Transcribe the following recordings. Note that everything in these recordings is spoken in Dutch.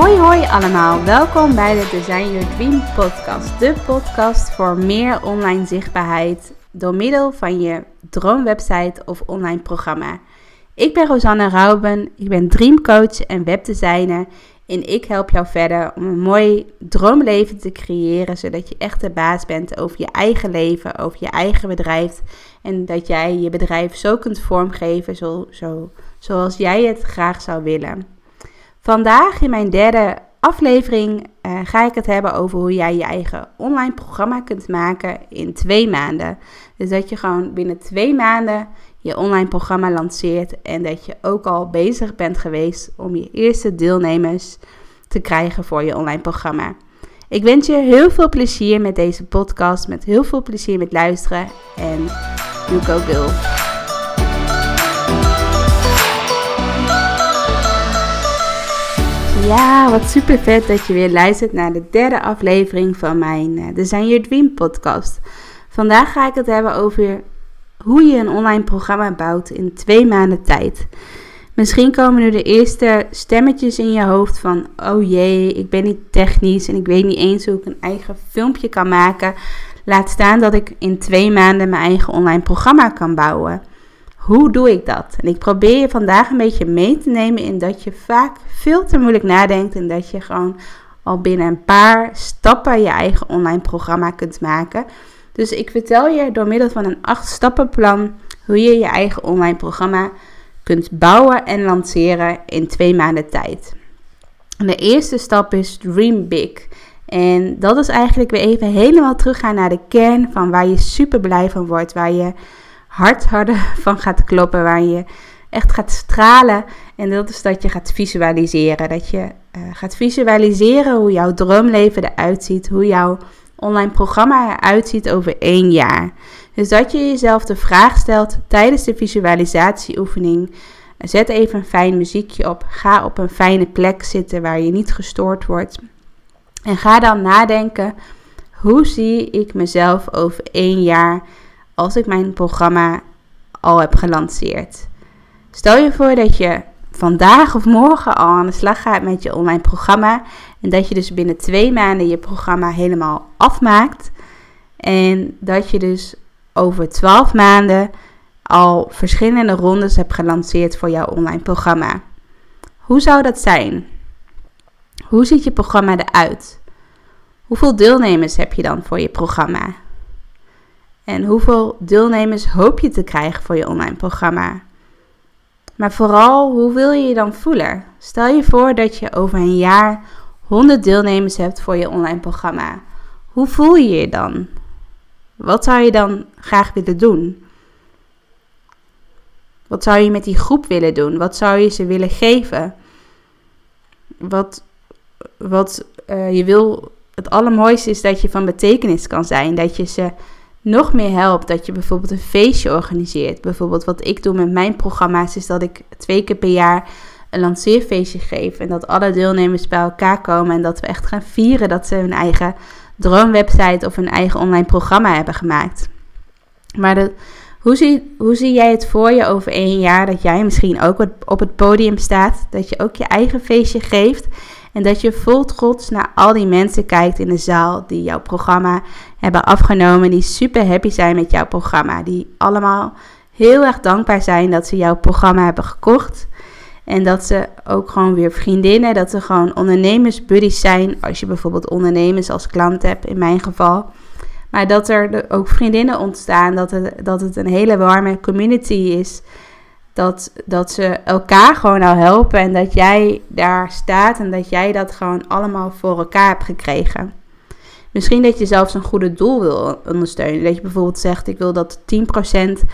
Hoi hoi allemaal, welkom bij de Design Your Dream podcast. De podcast voor meer online zichtbaarheid door middel van je droomwebsite of online programma. Ik ben Rosanne Rauben, ik ben dreamcoach en webdesigner en ik help jou verder om een mooi droomleven te creëren, zodat je echt de baas bent over je eigen leven, over je eigen bedrijf en dat jij je bedrijf zo kunt vormgeven zo, zo, zoals jij het graag zou willen. Vandaag in mijn derde aflevering uh, ga ik het hebben over hoe jij je eigen online programma kunt maken in twee maanden. Dus dat je gewoon binnen twee maanden je online programma lanceert en dat je ook al bezig bent geweest om je eerste deelnemers te krijgen voor je online programma. Ik wens je heel veel plezier met deze podcast, met heel veel plezier met luisteren en you go girl. Ja, wat super vet dat je weer luistert naar de derde aflevering van mijn uh, Design Your Dream podcast. Vandaag ga ik het hebben over hoe je een online programma bouwt in twee maanden tijd. Misschien komen nu de eerste stemmetjes in je hoofd van: oh jee, ik ben niet technisch en ik weet niet eens hoe ik een eigen filmpje kan maken. Laat staan dat ik in twee maanden mijn eigen online programma kan bouwen. Hoe doe ik dat? En ik probeer je vandaag een beetje mee te nemen in dat je vaak veel te moeilijk nadenkt en dat je gewoon al binnen een paar stappen je eigen online programma kunt maken. Dus ik vertel je door middel van een 8 stappenplan hoe je je eigen online programma kunt bouwen en lanceren in twee maanden tijd. de eerste stap is Dream Big. En dat is eigenlijk weer even helemaal teruggaan naar de kern van waar je super blij van wordt, waar je hart harder van gaat kloppen, waar je echt gaat stralen. En dat is dat je gaat visualiseren. Dat je uh, gaat visualiseren hoe jouw droomleven eruit ziet, hoe jouw online programma eruit ziet over één jaar. Dus dat je jezelf de vraag stelt tijdens de visualisatieoefening. Zet even een fijn muziekje op. Ga op een fijne plek zitten waar je niet gestoord wordt. En ga dan nadenken: hoe zie ik mezelf over één jaar als ik mijn programma al heb gelanceerd. Stel je voor dat je vandaag of morgen al aan de slag gaat met je online programma. En dat je dus binnen twee maanden je programma helemaal afmaakt. En dat je dus over twaalf maanden al verschillende rondes hebt gelanceerd voor jouw online programma. Hoe zou dat zijn? Hoe ziet je programma eruit? Hoeveel deelnemers heb je dan voor je programma? En hoeveel deelnemers hoop je te krijgen voor je online programma? Maar vooral, hoe wil je je dan voelen? Stel je voor dat je over een jaar 100 deelnemers hebt voor je online programma. Hoe voel je je dan? Wat zou je dan graag willen doen? Wat zou je met die groep willen doen? Wat zou je ze willen geven? Wat, wat uh, je wil, het allermooiste is dat je van betekenis kan zijn. Dat je ze nog meer helpt dat je bijvoorbeeld een feestje organiseert. Bijvoorbeeld wat ik doe met mijn programma's is dat ik twee keer per jaar een lanceerfeestje geef. En dat alle deelnemers bij elkaar komen en dat we echt gaan vieren dat ze hun eigen droomwebsite of hun eigen online programma hebben gemaakt. Maar hoe, zie, hoe zie jij het voor je over één jaar dat jij misschien ook op het podium staat? Dat je ook je eigen feestje geeft en dat je vol trots naar al die mensen kijkt in de zaal die jouw programma hebben afgenomen. Die super happy zijn met jouw programma. Die allemaal heel erg dankbaar zijn dat ze jouw programma hebben gekocht. En dat ze ook gewoon weer vriendinnen, dat ze gewoon ondernemersbuddies zijn. Als je bijvoorbeeld ondernemers als klant hebt, in mijn geval. Maar dat er ook vriendinnen ontstaan, dat het, dat het een hele warme community is dat, dat ze elkaar gewoon nou helpen en dat jij daar staat en dat jij dat gewoon allemaal voor elkaar hebt gekregen. Misschien dat je zelfs een goede doel wil ondersteunen. Dat je bijvoorbeeld zegt: Ik wil dat 10%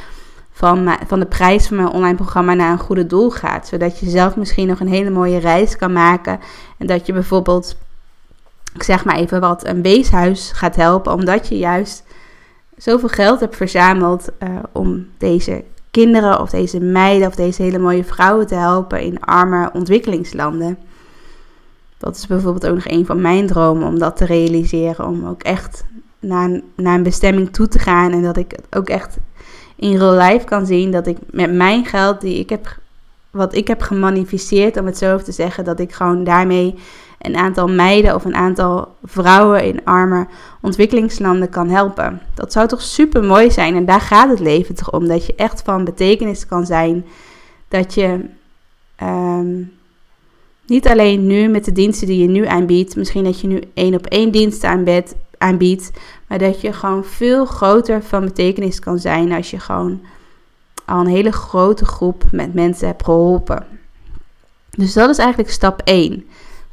van, van de prijs van mijn online programma naar een goede doel gaat. Zodat je zelf misschien nog een hele mooie reis kan maken. En dat je bijvoorbeeld, ik zeg maar even wat, een weeshuis gaat helpen. Omdat je juist zoveel geld hebt verzameld uh, om deze kinderen of deze meiden of deze hele mooie vrouwen te helpen in arme ontwikkelingslanden. Dat is bijvoorbeeld ook nog een van mijn dromen om dat te realiseren. Om ook echt naar, naar een bestemming toe te gaan. En dat ik het ook echt in real life kan zien. Dat ik met mijn geld die ik heb wat ik heb gemanifesteerd, om het zo te zeggen, dat ik gewoon daarmee een aantal meiden of een aantal vrouwen in arme ontwikkelingslanden kan helpen. Dat zou toch super mooi zijn en daar gaat het leven toch om. Dat je echt van betekenis kan zijn. Dat je ehm, niet alleen nu met de diensten die je nu aanbiedt, misschien dat je nu één op één diensten aanbiedt, maar dat je gewoon veel groter van betekenis kan zijn als je gewoon al een hele grote groep met mensen hebt geholpen. Dus dat is eigenlijk stap 1.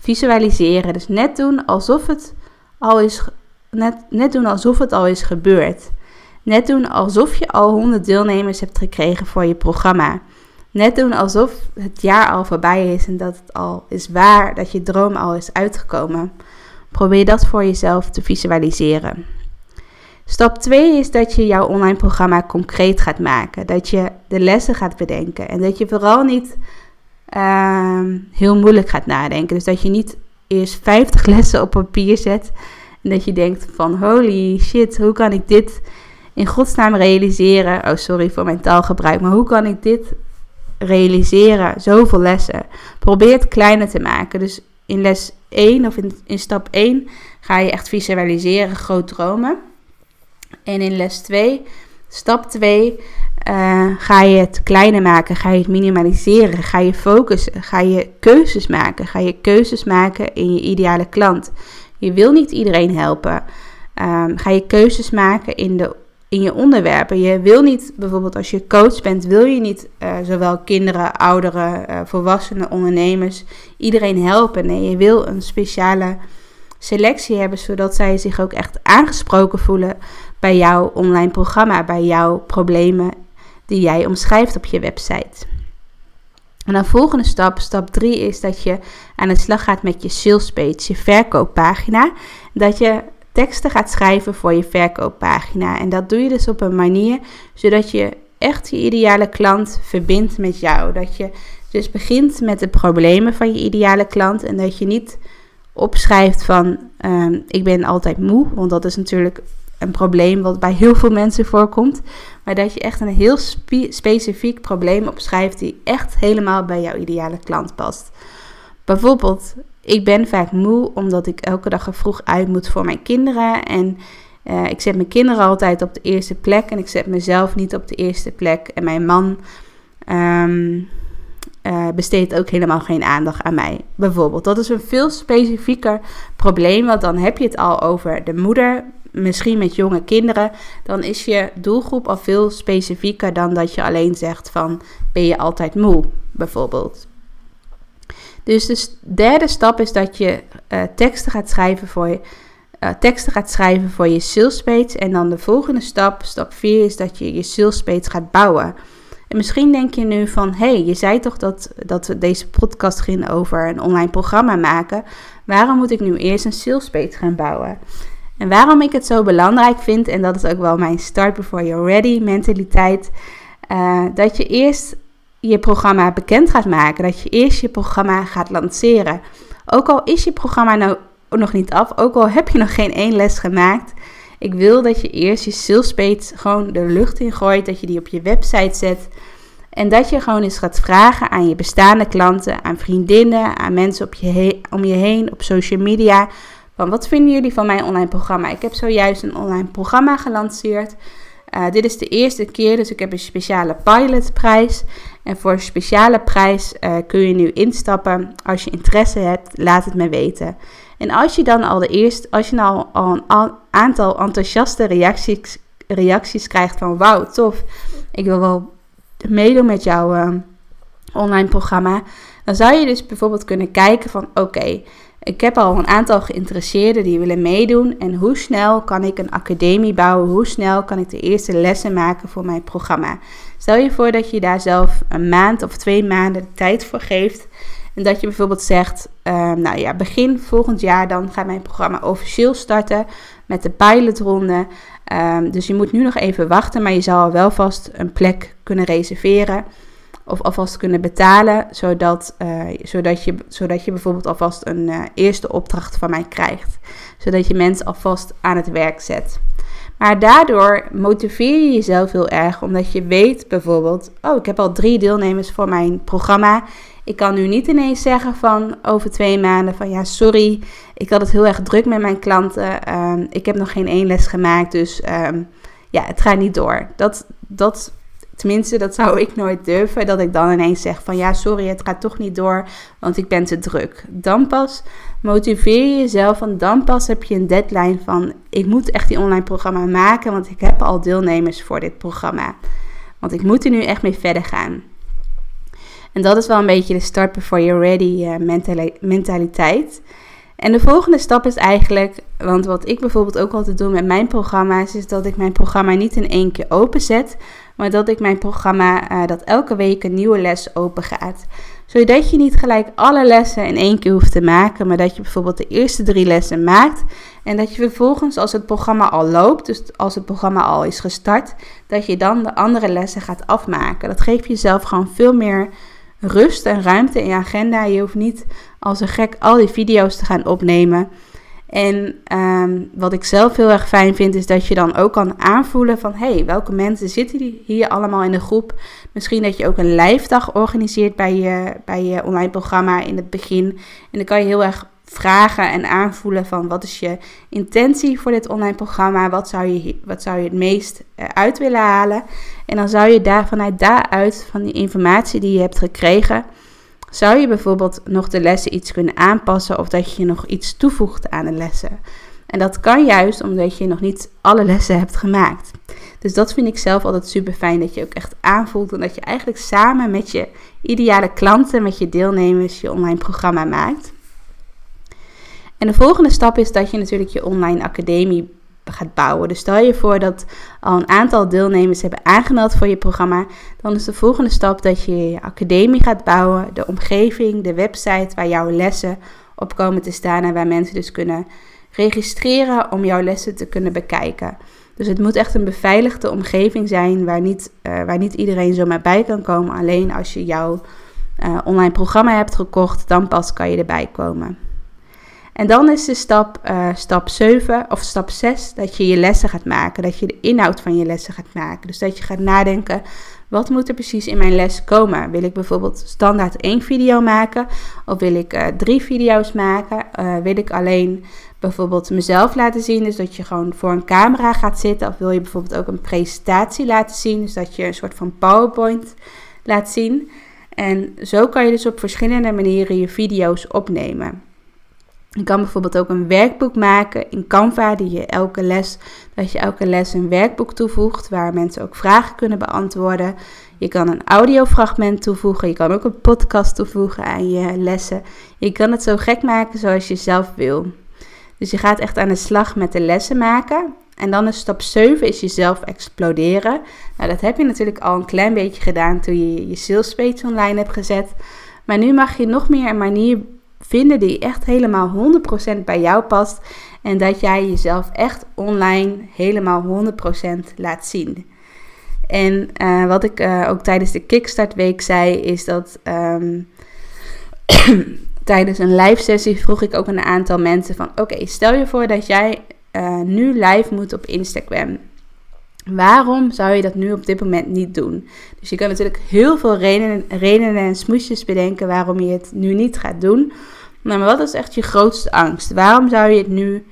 Visualiseren. Dus net doen alsof het al is, net, net doen alsof het al is gebeurd. Net doen alsof je al 100 deelnemers hebt gekregen voor je programma. Net doen alsof het jaar al voorbij is en dat het al is waar, dat je droom al is uitgekomen. Probeer dat voor jezelf te visualiseren. Stap 2 is dat je jouw online programma concreet gaat maken. Dat je de lessen gaat bedenken. En dat je vooral niet uh, heel moeilijk gaat nadenken. Dus dat je niet eerst 50 lessen op papier zet. En dat je denkt van holy shit, hoe kan ik dit in godsnaam realiseren? Oh, sorry voor mijn taalgebruik. Maar hoe kan ik dit realiseren? Zoveel lessen. Probeer het kleiner te maken. Dus in les 1 of in, in stap 1 ga je echt visualiseren, groot dromen. En in les 2, stap 2, eh, ga je het kleiner maken, ga je het minimaliseren, ga je focussen, ga je keuzes maken, ga je keuzes maken in je ideale klant. Je wil niet iedereen helpen. Um, ga je keuzes maken in, de, in je onderwerpen. Je wil niet, bijvoorbeeld als je coach bent, wil je niet uh, zowel kinderen, ouderen, uh, volwassenen, ondernemers, iedereen helpen. Nee, je wil een speciale selectie hebben, zodat zij zich ook echt aangesproken voelen bij jouw online programma, bij jouw problemen die jij omschrijft op je website. En dan volgende stap, stap 3, is dat je aan de slag gaat met je sales page, je verkooppagina. Dat je teksten gaat schrijven voor je verkooppagina. En dat doe je dus op een manier zodat je echt je ideale klant verbindt met jou. Dat je dus begint met de problemen van je ideale klant en dat je niet opschrijft van ehm, ik ben altijd moe, want dat is natuurlijk een probleem wat bij heel veel mensen voorkomt. Maar dat je echt een heel specifiek probleem opschrijft die echt helemaal bij jouw ideale klant past. Bijvoorbeeld, ik ben vaak moe omdat ik elke dag er vroeg uit moet voor mijn kinderen. En uh, ik zet mijn kinderen altijd op de eerste plek en ik zet mezelf niet op de eerste plek. En mijn man um, besteedt ook helemaal geen aandacht aan mij. Bijvoorbeeld, dat is een veel specifieker probleem, want dan heb je het al over de moeder misschien met jonge kinderen, dan is je doelgroep al veel specifieker dan dat je alleen zegt van ben je altijd moe, bijvoorbeeld. Dus de derde stap is dat je uh, teksten gaat schrijven voor je. Uh, teksten gaat schrijven voor je. En dan de volgende stap, stap 4, is dat je je sales page gaat bouwen. En misschien denk je nu van, hé, hey, je zei toch dat, dat deze podcast ging over een online programma maken. Waarom moet ik nu eerst een sales page gaan bouwen? En waarom ik het zo belangrijk vind, en dat is ook wel mijn start before you're ready mentaliteit, uh, dat je eerst je programma bekend gaat maken, dat je eerst je programma gaat lanceren. Ook al is je programma nou nog niet af, ook al heb je nog geen één les gemaakt, ik wil dat je eerst je sales page gewoon de lucht in gooit, dat je die op je website zet. En dat je gewoon eens gaat vragen aan je bestaande klanten, aan vriendinnen, aan mensen op je om je heen, op social media. Van wat vinden jullie van mijn online programma? Ik heb zojuist een online programma gelanceerd. Uh, dit is de eerste keer, dus ik heb een speciale pilotprijs. En voor een speciale prijs uh, kun je nu instappen. Als je interesse hebt, laat het me weten. En als je dan al de eerste, als je nou al een aantal enthousiaste reacties, reacties krijgt van wauw, tof. Ik wil wel meedoen met jouw uh, online programma. Dan zou je dus bijvoorbeeld kunnen kijken van oké, ik heb al een aantal geïnteresseerden die willen meedoen. En hoe snel kan ik een academie bouwen? Hoe snel kan ik de eerste lessen maken voor mijn programma? Stel je voor dat je daar zelf een maand of twee maanden de tijd voor geeft. En dat je bijvoorbeeld zegt, uh, nou ja, begin volgend jaar dan gaat mijn programma officieel starten met de pilotronde. Um, dus je moet nu nog even wachten, maar je zal wel vast een plek kunnen reserveren of alvast kunnen betalen, zodat, uh, zodat, je, zodat je bijvoorbeeld alvast een uh, eerste opdracht van mij krijgt. Zodat je mensen alvast aan het werk zet. Maar daardoor motiveer je jezelf heel erg, omdat je weet bijvoorbeeld: oh, ik heb al drie deelnemers voor mijn programma. Ik kan nu niet ineens zeggen van over twee maanden van ja, sorry, ik had het heel erg druk met mijn klanten. Ehm, ik heb nog geen één les gemaakt, dus ehm, ja, het gaat niet door. Dat, dat, tenminste, dat zou ik nooit durven. Dat ik dan ineens zeg van ja, sorry, het gaat toch niet door, want ik ben te druk. Dan pas motiveer je jezelf, want dan pas heb je een deadline van ik moet echt die online programma maken, want ik heb al deelnemers voor dit programma. Want ik moet er nu echt mee verder gaan. En dat is wel een beetje de start before you're ready uh, mentaliteit. En de volgende stap is eigenlijk, want wat ik bijvoorbeeld ook altijd doe met mijn programma's, is dat ik mijn programma niet in één keer openzet, maar dat ik mijn programma, uh, dat elke week een nieuwe les open gaat. Zodat je niet gelijk alle lessen in één keer hoeft te maken, maar dat je bijvoorbeeld de eerste drie lessen maakt en dat je vervolgens, als het programma al loopt, dus als het programma al is gestart, dat je dan de andere lessen gaat afmaken. Dat geeft jezelf gewoon veel meer rust en ruimte in je agenda. Je hoeft niet als een gek al die video's te gaan opnemen. En ehm, wat ik zelf heel erg fijn vind, is dat je dan ook kan aanvoelen van... hey, welke mensen zitten hier allemaal in de groep? Misschien dat je ook een live dag organiseert bij je, bij je online programma in het begin. En dan kan je heel erg vragen en aanvoelen van wat is je intentie voor dit online programma? Wat zou je, wat zou je het meest eh, uit willen halen? En dan zou je daar vanuit daaruit, van die informatie die je hebt gekregen, zou je bijvoorbeeld nog de lessen iets kunnen aanpassen of dat je nog iets toevoegt aan de lessen. En dat kan juist omdat je nog niet alle lessen hebt gemaakt. Dus dat vind ik zelf altijd super fijn, dat je ook echt aanvoelt en dat je eigenlijk samen met je ideale klanten, met je deelnemers, je online programma maakt. En de volgende stap is dat je natuurlijk je online academie gaat bouwen. Dus stel je voor dat al een aantal deelnemers hebben aangemeld voor je programma, dan is de volgende stap dat je je academie gaat bouwen, de omgeving, de website waar jouw lessen op komen te staan en waar mensen dus kunnen registreren om jouw lessen te kunnen bekijken. Dus het moet echt een beveiligde omgeving zijn waar niet, uh, waar niet iedereen zomaar bij kan komen. Alleen als je jouw uh, online programma hebt gekocht, dan pas kan je erbij komen. En dan is de stap, uh, stap 7 of stap 6 dat je je lessen gaat maken. Dat je de inhoud van je lessen gaat maken. Dus dat je gaat nadenken, wat moet er precies in mijn les komen? Wil ik bijvoorbeeld standaard één video maken? Of wil ik uh, drie video's maken? Uh, wil ik alleen bijvoorbeeld mezelf laten zien? Dus dat je gewoon voor een camera gaat zitten. Of wil je bijvoorbeeld ook een presentatie laten zien? Dus dat je een soort van PowerPoint laat zien. En zo kan je dus op verschillende manieren je video's opnemen. Je kan bijvoorbeeld ook een werkboek maken in Canva, die je elke les, dat je elke les een werkboek toevoegt, waar mensen ook vragen kunnen beantwoorden. Je kan een audiofragment toevoegen, je kan ook een podcast toevoegen aan je lessen. Je kan het zo gek maken zoals je zelf wil. Dus je gaat echt aan de slag met de lessen maken. En dan is stap 7 is jezelf exploderen. Nou, dat heb je natuurlijk al een klein beetje gedaan toen je je sales page online hebt gezet. Maar nu mag je nog meer een manier vinden die echt helemaal 100% bij jou past. En dat jij jezelf echt online helemaal 100% laat zien. En uh, wat ik uh, ook tijdens de Kickstart Week zei, is dat um, tijdens een live sessie vroeg ik ook een aantal mensen van... Oké, stel je voor dat jij uh, nu live moet op Instagram. Waarom zou je dat nu op dit moment niet doen? Dus je kan natuurlijk heel veel redenen, en smoesjes bedenken waarom je het nu niet gaat doen. Nou, maar wat is echt je grootste angst? Waarom zou je het nu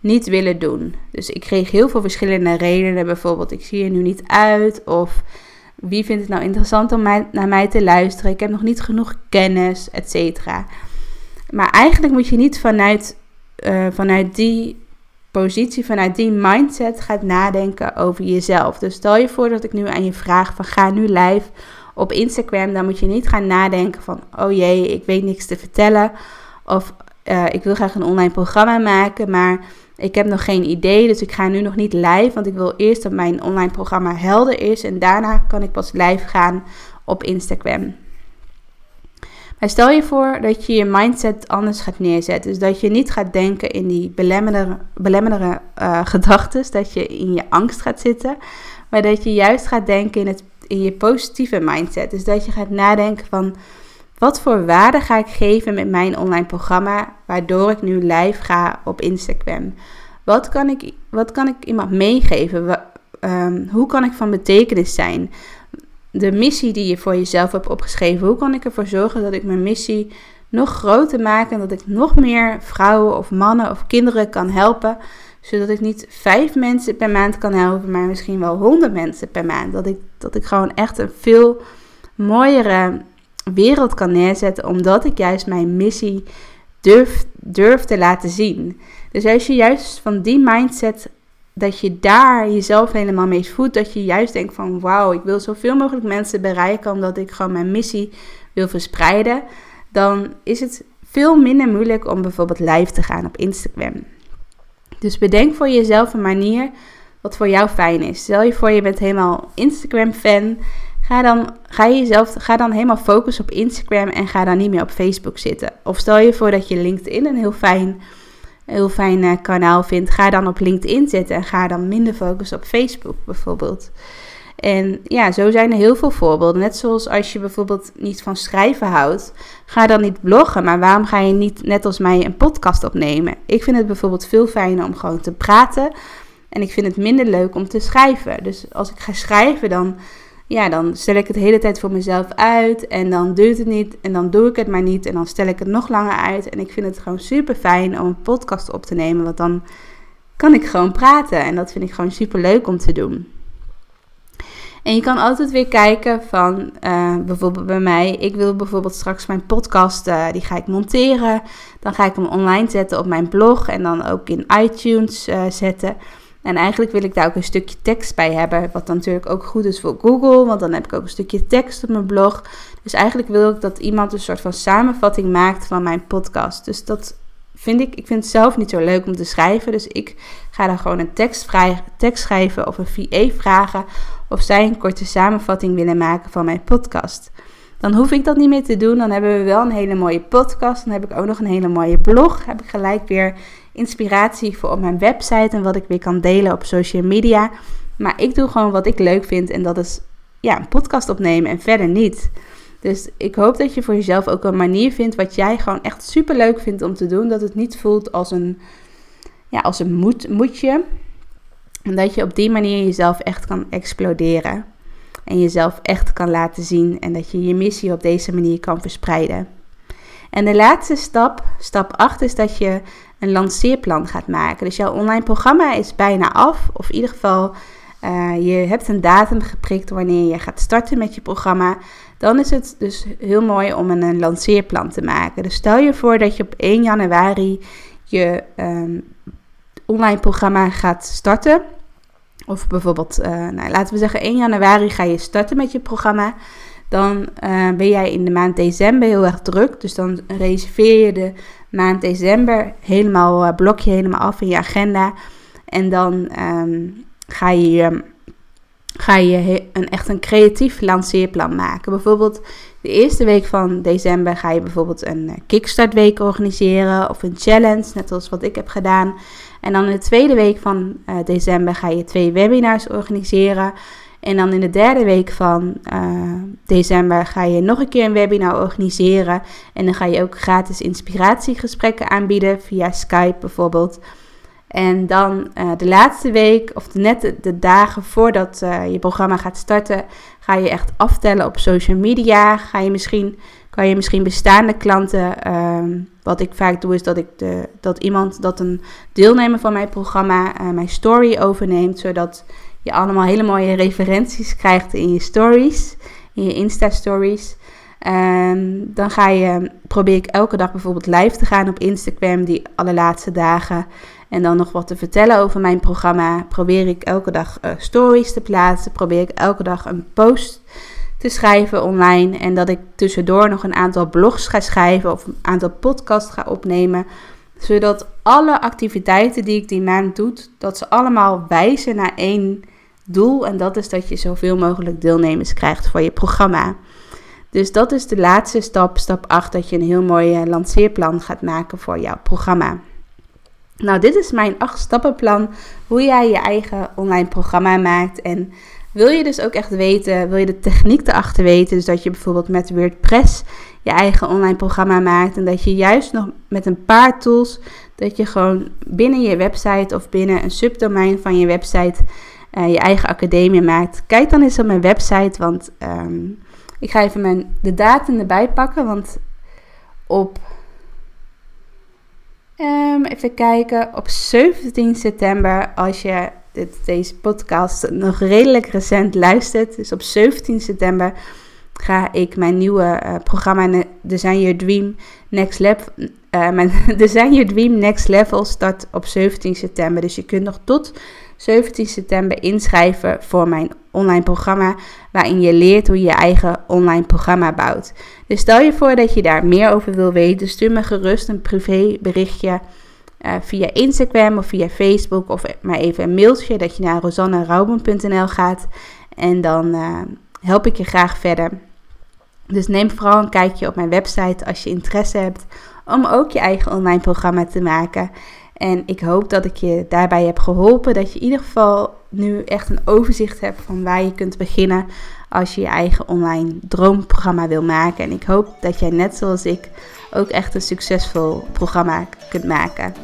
niet willen doen? Dus ik kreeg heel veel verschillende redenen. Bijvoorbeeld, ik zie er nu niet uit. Of wie vindt het nou interessant om mij, naar mij te luisteren? Ik heb nog niet genoeg kennis, et. Maar eigenlijk moet je niet vanuit, uh, vanuit die positie, vanuit die mindset gaat nadenken over jezelf. Dus stel je voor dat ik nu aan je vraag van ga nu live op Instagram. Dan moet je niet gaan nadenken van oh jee, ik weet niks te vertellen. Of uh, ik wil graag een online programma maken, maar ik heb nog geen idee. Dus ik ga nu nog niet live, want ik wil eerst dat mijn online programma helder is. En daarna kan ik pas live gaan op Instagram. Maar stel je voor dat je je mindset anders gaat neerzetten. Dus dat je niet gaat denken in die belemmerende, belemmerende uh, gedachten. Dat je in je angst gaat zitten. Maar dat je juist gaat denken in, het, in je positieve mindset. Dus dat je gaat nadenken van wat voor waarde ga ik geven met mijn online programma, waardoor ik nu live ga op Instagram? Wat kan ik, wat kan ik iemand meegeven? Ehm, hoe kan ik van betekenis zijn? De missie die je voor jezelf hebt opgeschreven, hoe kan ik ervoor zorgen dat ik mijn missie nog groter maak en dat ik nog meer vrouwen of mannen of kinderen kan helpen? Zodat ik niet vijf mensen per maand kan helpen, maar misschien wel honderd mensen per maand. Dat ik, dat ik gewoon echt een veel mooiere wereld kan neerzetten, omdat ik juist mijn missie durf, durf te laten zien. Dus als je juist van die mindset, dat je daar jezelf helemaal mee voelt, dat je juist denkt van wauw, ik wil zoveel mogelijk mensen bereiken, omdat ik gewoon mijn missie wil verspreiden, dan is het veel minder moeilijk om bijvoorbeeld live te gaan op Instagram. Dus bedenk voor jezelf een manier wat voor jou fijn is. Stel je voor je bent helemaal Instagram fan. Ga dan, ga, je jezelf, ga dan helemaal focussen op Instagram en ga dan niet meer op Facebook zitten. Of stel je voor dat je LinkedIn een heel fijn, heel fijn uh, kanaal vindt. Ga dan op LinkedIn zitten en ga dan minder focussen op Facebook bijvoorbeeld. En ja, zo zijn er heel veel voorbeelden. Net zoals als je bijvoorbeeld niet van schrijven houdt, ga dan niet bloggen. Maar waarom ga je niet net als mij een podcast opnemen? Ik vind het bijvoorbeeld veel fijner om gewoon te praten. En ik vind het minder leuk om te schrijven. Dus als ik ga schrijven, dan, ja, dan stel ik het hele tijd voor mezelf uit. En dan duurt het niet. En dan doe ik het maar niet. En dan stel ik het nog langer uit. En ik vind het gewoon super fijn om een podcast op te nemen. Want dan kan ik gewoon praten. En dat vind ik gewoon super leuk om te doen. En je kan altijd weer kijken van, uh, bijvoorbeeld bij mij, ik wil bijvoorbeeld straks mijn podcast, uh, die ga ik monteren. Dan ga ik hem online zetten op mijn blog en dan ook in iTunes uh, zetten. En eigenlijk wil ik daar ook een stukje tekst bij hebben, wat natuurlijk ook goed is voor Google, want dan heb ik ook een stukje tekst op mijn blog. Dus eigenlijk wil ik dat iemand een soort van samenvatting maakt van mijn podcast. Dus dat vind ik, ik vind het zelf niet zo leuk om te schrijven. Dus ik ga dan gewoon een tekst, tekst schrijven of een VA vragen of zij een korte samenvatting willen maken van mijn podcast. Dan hoef ik dat niet meer te doen. Dan hebben we wel een hele mooie podcast. Dan heb ik ook nog een hele mooie blog. Heb ik gelijk weer inspiratie voor op mijn website en wat ik weer kan delen op social media. Maar ik doe gewoon wat ik leuk vind en dat is ja, een podcast opnemen en verder niet. Dus ik hoop dat je voor jezelf ook een manier vindt wat jij gewoon echt super leuk vindt om te doen. Dat het niet voelt als een, ja, als een moed, moedje. En dat je op die manier jezelf echt kan exploderen. En jezelf echt kan laten zien. En dat je je missie op deze manier kan verspreiden. En de laatste stap, stap 8, is dat je een lanceerplan gaat maken. Dus jouw online programma is bijna af. Of in ieder geval, uh, je hebt een datum geprikt wanneer je gaat starten met je programma. Dan is het dus heel mooi om een, lanceerplan te maken. Dus stel je voor dat je op 1 januari je um, online programma gaat starten. Of bijvoorbeeld, uh, nou, laten we zeggen 1 januari ga je starten met je programma. Dan uh, ben jij in de maand december heel erg druk. Dus dan reserveer je de maand december helemaal, uh, blok je helemaal af in je agenda. En dan um, ga je, ga je een, echt een creatief lanceerplan maken. Bijvoorbeeld de eerste week van december ga je bijvoorbeeld een kickstartweek organiseren. Of een challenge, net als wat ik heb gedaan. En dan in de tweede week van uh, december ga je twee webinars organiseren. En dan in de derde week van uh, december ga je nog een keer een webinar organiseren. En dan ga je ook gratis inspiratiegesprekken aanbieden via Skype bijvoorbeeld. En dan uh, de laatste week, of net de, dagen voordat uh, je programma gaat starten, ga je echt aftellen op social media. Ga je misschien kan je misschien bestaande klanten. Uh, wat ik vaak doe, is dat ik de, dat iemand, dat een deelnemer van mijn programma mijn story overneemt. Zodat je allemaal hele mooie referenties krijgt in je stories, in je Insta-stories. Dan ga je, probeer ik elke dag bijvoorbeeld live te gaan op Instagram, die allerlaatste dagen. En dan nog wat te vertellen over mijn programma. Probeer ik elke dag uh, stories te plaatsen. Probeer ik elke dag een post te schrijven online. En dat ik tussendoor nog een aantal blogs ga schrijven of een aantal podcasts ga opnemen. Zodat alle activiteiten die ik die maand doe, dat ze allemaal wijzen naar één doel. En dat is dat je zoveel mogelijk deelnemers krijgt voor je programma. Dus dat is de laatste stap, stap 8, dat je een heel mooi lanceerplan gaat maken voor jouw programma. Nou, dit is mijn 8 stappenplan hoe jij je eigen online programma maakt. En wil je dus ook echt weten, wil je de techniek erachter weten, dus dat je bijvoorbeeld met WordPress je eigen online programma maakt. En dat je juist nog met een paar tools, dat je gewoon binnen je website of binnen een subdomein van je website uh, je eigen academie maakt. Kijk dan eens op mijn website, want ehm, ik ga even mijn, de datum erbij pakken. Want op, um, even kijken, op 17 september, als je dit, deze podcast nog redelijk recent luistert, dus op 17 september ga ik mijn nieuwe uh, programma Design Your Dream Next Level. Uh, mijn Design Your Dream Next Level start op 17 september. Dus je kunt nog tot 17 september inschrijven voor mijn online programma. Waarin je leert hoe je je eigen online programma bouwt. Dus stel je voor dat je daar meer over wil weten. Stuur me gerust een privéberichtje. Uh, via Instagram of via Facebook of maar even een mailtje dat je naar rosannarauben.nl gaat en dan help ik je graag verder. Dus neem vooral een kijkje op mijn website als je interesse hebt om ook je eigen online programma te maken. En ik hoop dat ik je daarbij heb geholpen. Dat je in ieder geval nu echt een overzicht hebt van waar je kunt beginnen als je je eigen online droomprogramma wil maken. En ik hoop dat jij net zoals ik ook echt een succesvol programma kunt maken.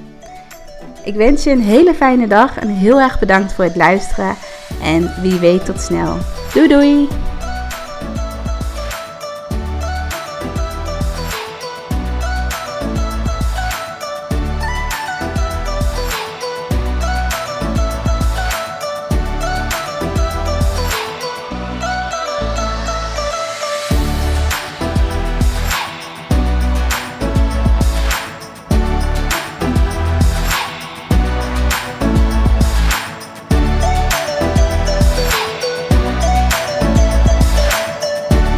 Ik wens je een hele fijne dag en heel erg bedankt voor het luisteren. En wie weet tot snel. Doei doei!